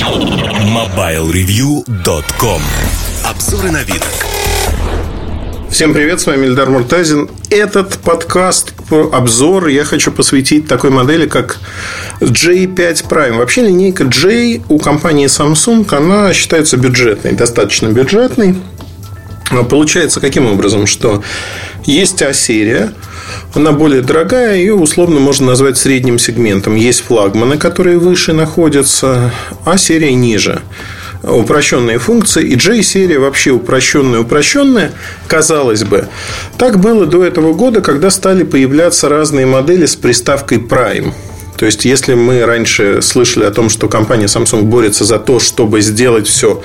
MobileReview.com Обзоры на вид. Всем привет, с вами Ильдар Муртазин. Этот подкаст, обзор я хочу посвятить такой модели, как J5 Prime. Вообще линейка J у компании Samsung, она считается бюджетной, достаточно бюджетной. Получается каким образом, что есть А-серия, она более дорогая, ее условно можно назвать средним сегментом. Есть флагманы, которые выше находятся, а серия ниже упрощенные функции, и J-серия вообще упрощенная, упрощенная, казалось бы. Так было до этого года, когда стали появляться разные модели с приставкой Prime. То есть, если мы раньше слышали о том, что компания Samsung борется за то, чтобы сделать все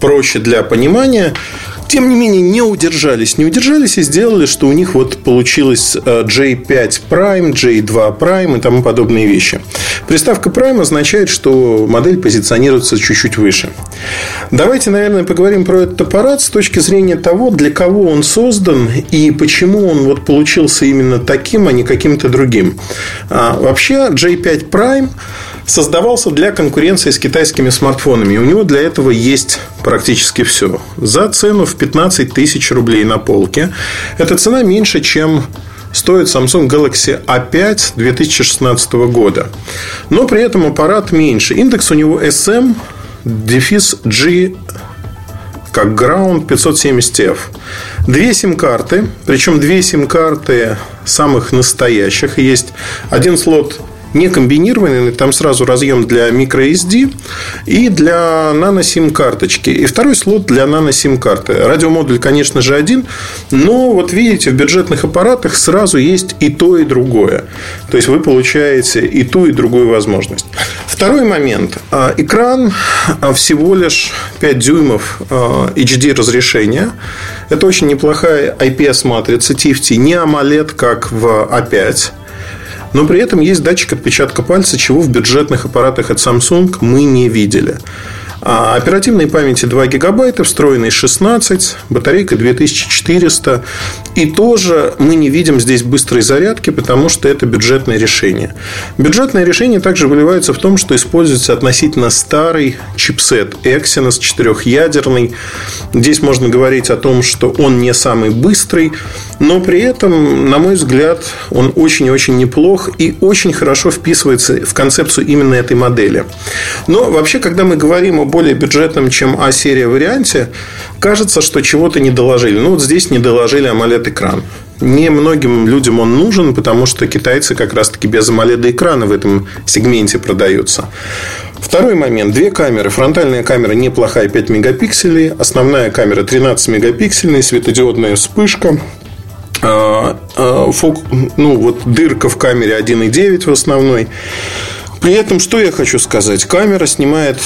проще для понимания, тем не менее, не удержались. Не удержались и сделали, что у них вот получилось J5 э, Prime, J2 Prime и тому подобные вещи. Приставка Prime означает, что модель позиционируется чуть-чуть выше. Давайте, наверное, поговорим про этот аппарат с точки зрения того, для кого он создан и почему он вот получился именно таким, а не каким-то другим. А, вообще, J5 Prime создавался для конкуренции с китайскими смартфонами. И у него для этого есть практически все. За цену в 15 тысяч рублей на полке. Эта цена меньше, чем стоит Samsung Galaxy A5 2016 года. Но при этом аппарат меньше. Индекс у него SM дефис G как Ground 570F. Две сим-карты, причем две сим-карты самых настоящих. Есть один слот не комбинированный, там сразу разъем для microSD и для нано-сим карточки. И второй слот для нано-сим карты. Радиомодуль, конечно же, один, но вот видите, в бюджетных аппаратах сразу есть и то, и другое. То есть вы получаете и ту, и другую возможность. Второй момент. А, экран а, всего лишь 5 дюймов HD а, разрешения. Это очень неплохая IPS-матрица TFT, не AMOLED, как в A5. Но при этом есть датчик отпечатка пальца, чего в бюджетных аппаратах от Samsung мы не видели. А оперативной памяти 2 гигабайта, встроенной 16, батарейка 2400. И тоже мы не видим здесь быстрой зарядки, потому что это бюджетное решение. Бюджетное решение также выливается в том, что используется относительно старый чипсет Exynos четырехъядерный. Здесь можно говорить о том, что он не самый быстрый, но при этом, на мой взгляд, он очень-очень неплох и очень хорошо вписывается в концепцию именно этой модели. Но вообще, когда мы говорим об более бюджетном, чем А-серия варианте, кажется, что чего-то не доложили. Ну, вот здесь не доложили AMOLED-экран. Не многим людям он нужен, потому что китайцы как раз-таки без AMOLED-экрана в этом сегменте продаются. Второй момент. Две камеры. Фронтальная камера неплохая, 5 мегапикселей. Основная камера 13 мегапиксельная, светодиодная вспышка. А, а, фок... Ну, вот дырка в камере 1,9 в основной. При этом, что я хочу сказать? Камера снимает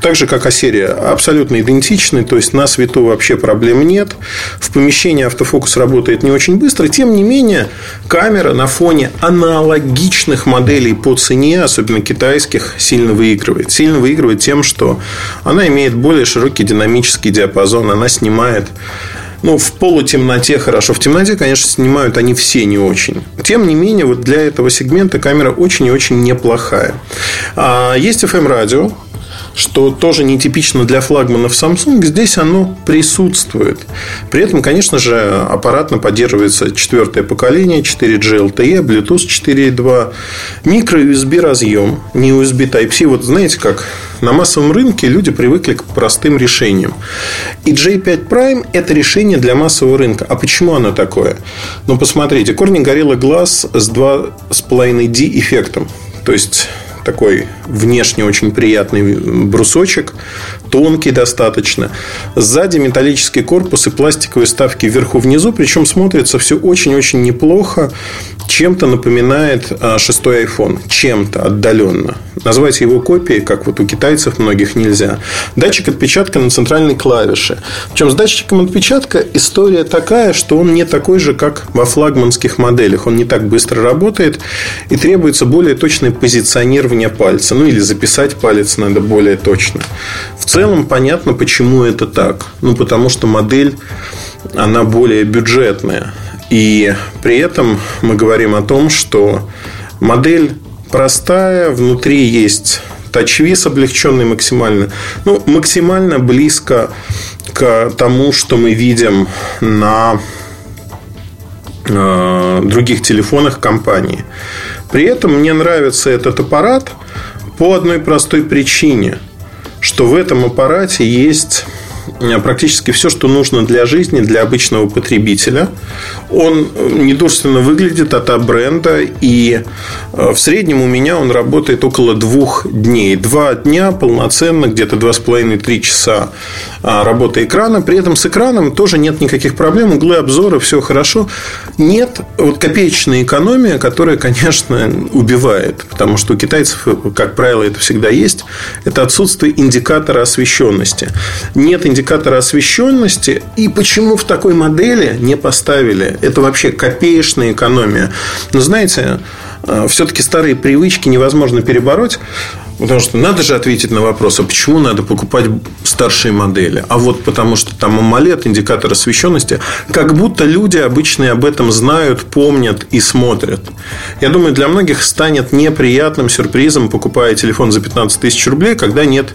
так же, как А-серия, абсолютно идентичный, то есть на свету вообще проблем нет. В помещении автофокус работает не очень быстро. Тем не менее, камера на фоне аналогичных моделей по цене, особенно китайских, сильно выигрывает. Сильно выигрывает тем, что она имеет более широкий динамический диапазон, она снимает ну, в полутемноте хорошо. В темноте, конечно, снимают они все не очень. Тем не менее, вот для этого сегмента камера очень и очень неплохая. А, есть FM-радио, что тоже нетипично для флагманов Samsung, здесь оно присутствует. При этом, конечно же, аппаратно поддерживается четвертое поколение, 4G LTE, Bluetooth 4.2, микро-USB разъем, не USB Type-C. Вот знаете как, на массовом рынке люди привыкли к простым решениям. И J5 Prime – это решение для массового рынка. А почему оно такое? Ну, посмотрите, Corning Gorilla Glass с 2,5D эффектом. То есть такой внешне очень приятный брусочек, тонкий достаточно. Сзади металлический корпус и пластиковые ставки вверху-внизу, причем смотрится все очень-очень неплохо. Чем-то напоминает а, шестой iPhone. Чем-то отдаленно. Назвать его копией, как вот у китайцев многих, нельзя. Датчик отпечатка на центральной клавише. Причем с датчиком отпечатка история такая, что он не такой же, как во флагманских моделях. Он не так быстро работает и требуется более точное позиционирование пальца. Ну или записать палец надо более точно. В целом понятно, почему это так. Ну потому что модель она более бюджетная. И при этом мы говорим о том, что модель простая, внутри есть TouchWiz облегченный максимально. Ну, максимально близко к тому, что мы видим на э, других телефонах компании. При этом мне нравится этот аппарат по одной простой причине, что в этом аппарате есть практически все, что нужно для жизни, для обычного потребителя. Он э, недурственно выглядит от бренда, и э, в среднем у меня он работает около двух дней. Два дня полноценно, где-то два с половиной-три часа работы экрана. При этом с экраном тоже нет никаких проблем, углы обзора, все хорошо. Нет вот копеечная экономия, которая, конечно, убивает, потому что у китайцев, как правило, это всегда есть, это отсутствие индикатора освещенности. Нет индикатора освещенности. И почему в такой модели не поставили? Это вообще копеечная экономия. Но знаете, э, все-таки старые привычки невозможно перебороть. Потому что надо же ответить на вопрос, а почему надо покупать старшие модели? А вот потому что там AMOLED, индикатор освещенности, как будто люди обычные об этом знают, помнят и смотрят. Я думаю, для многих станет неприятным сюрпризом, покупая телефон за 15 тысяч рублей, когда нет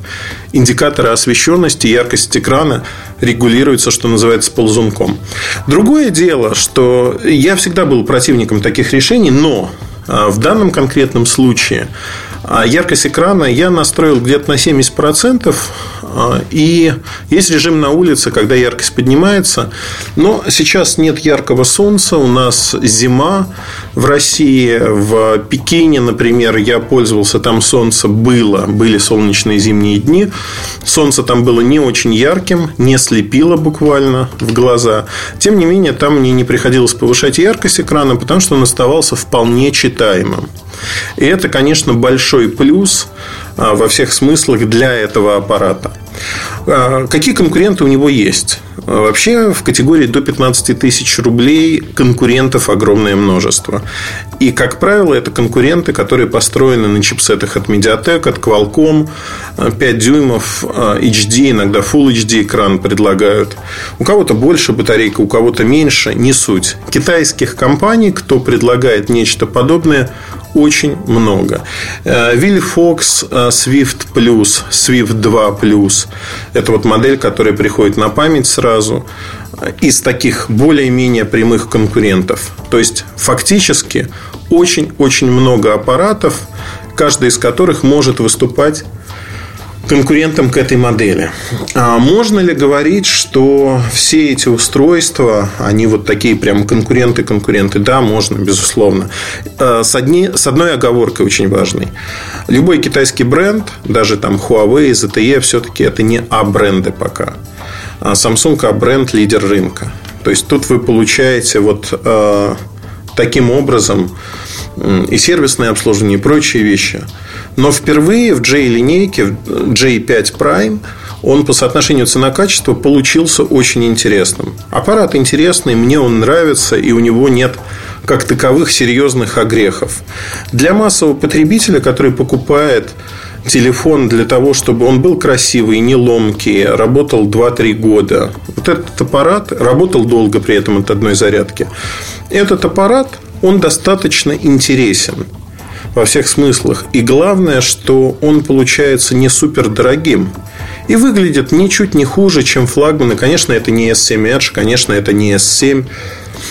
индикатора освещенности, яркость экрана регулируется, что называется, ползунком. Другое дело, что я всегда был противником таких решений, но а, в данном конкретном случае а яркость экрана я настроил где-то на 70%. А, и есть режим на улице, когда яркость поднимается. Но сейчас нет яркого солнца. У нас зима в России. В Пекине, например, я пользовался. Там солнце было. Были солнечные зимние дни. Солнце там было не очень ярким. Не слепило буквально в глаза. Тем не менее, там мне не приходилось повышать яркость экрана, потому что он оставался вполне читаемым. И это, конечно, большой плюс а, во всех смыслах для этого аппарата. А, какие конкуренты у него есть? А, вообще в категории до 15 тысяч рублей конкурентов огромное множество. И, как правило, это конкуренты, которые построены на чипсетах от Mediatek, от Qualcomm, 5 дюймов HD, иногда Full HD экран предлагают. У кого-то больше батарейка, у кого-то меньше, не суть. Китайских компаний, кто предлагает нечто подобное, очень много. Вилли Фокс, Swift Plus, Swift 2 Plus. Это вот модель, которая приходит на память сразу из таких более-менее прямых конкурентов. То есть, фактически, очень-очень много аппаратов, каждый из которых может выступать конкурентам к этой модели. А можно ли говорить, что все эти устройства, они вот такие прям конкуренты-конкуренты? Да, можно, безусловно. А, с, одни, с одной оговоркой очень важной. Любой китайский бренд, даже там Huawei, ZTE, все-таки это не А-бренды пока. А Samsung А-бренд – лидер рынка. То есть, тут вы получаете вот э, таким образом и сервисное обслуживание, и прочие вещи. Но впервые в J-линейке, в J5 Prime, он по соотношению цена-качество получился очень интересным. Аппарат интересный, мне он нравится, и у него нет как таковых серьезных огрехов. Для массового потребителя, который покупает телефон для того, чтобы он был красивый, не ломкий, работал 2-3 года. Вот этот аппарат работал долго при этом от одной зарядки. Этот аппарат, он достаточно интересен во всех смыслах. И главное, что он получается не супер дорогим. И выглядит ничуть не хуже, чем флагманы. Конечно, это не S7 Edge, конечно, это не S7.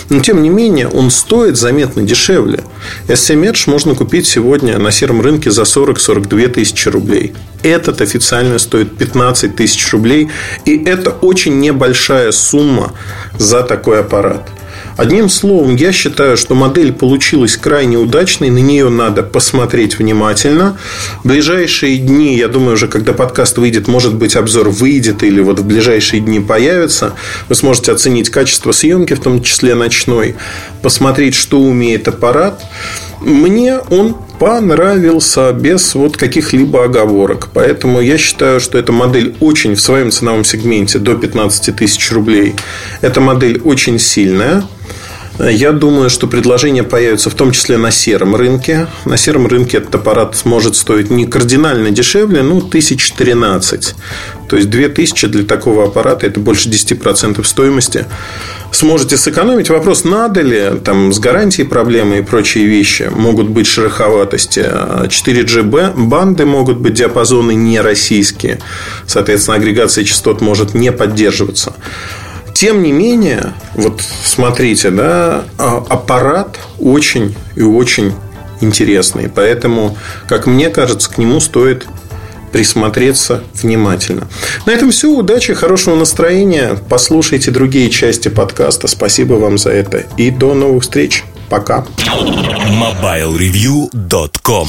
Но, тем не менее, он стоит заметно дешевле. S7 Edge можно купить сегодня на сером рынке за 40-42 тысячи рублей. Этот официально стоит 15 тысяч рублей. И это очень небольшая сумма за такой аппарат. Одним словом, я считаю, что модель получилась крайне удачной, на нее надо посмотреть внимательно. В ближайшие дни, я думаю, уже когда подкаст выйдет, может быть, обзор выйдет или вот в ближайшие дни появится, вы сможете оценить качество съемки, в том числе ночной, посмотреть, что умеет аппарат. Мне он понравился без вот каких-либо оговорок. Поэтому я считаю, что эта модель очень в своем ценовом сегменте до 15 тысяч рублей. Эта модель очень сильная. Я думаю, что предложения появятся в том числе на сером рынке. На сером рынке этот аппарат может стоить не кардинально дешевле, ну, 1013. То есть 2000 для такого аппарата это больше 10% стоимости. Сможете сэкономить. Вопрос, надо ли, там с гарантией проблемы и прочие вещи. Могут быть шероховатости. 4G банды могут быть диапазоны не российские. Соответственно, агрегация частот может не поддерживаться. Тем не менее, вот смотрите, да, а, аппарат очень и очень интересный. Поэтому, как мне кажется, к нему стоит присмотреться внимательно. На этом все. Удачи, хорошего настроения. Послушайте другие части подкаста. Спасибо вам за это. И до новых встреч. Пока. MobileReview.com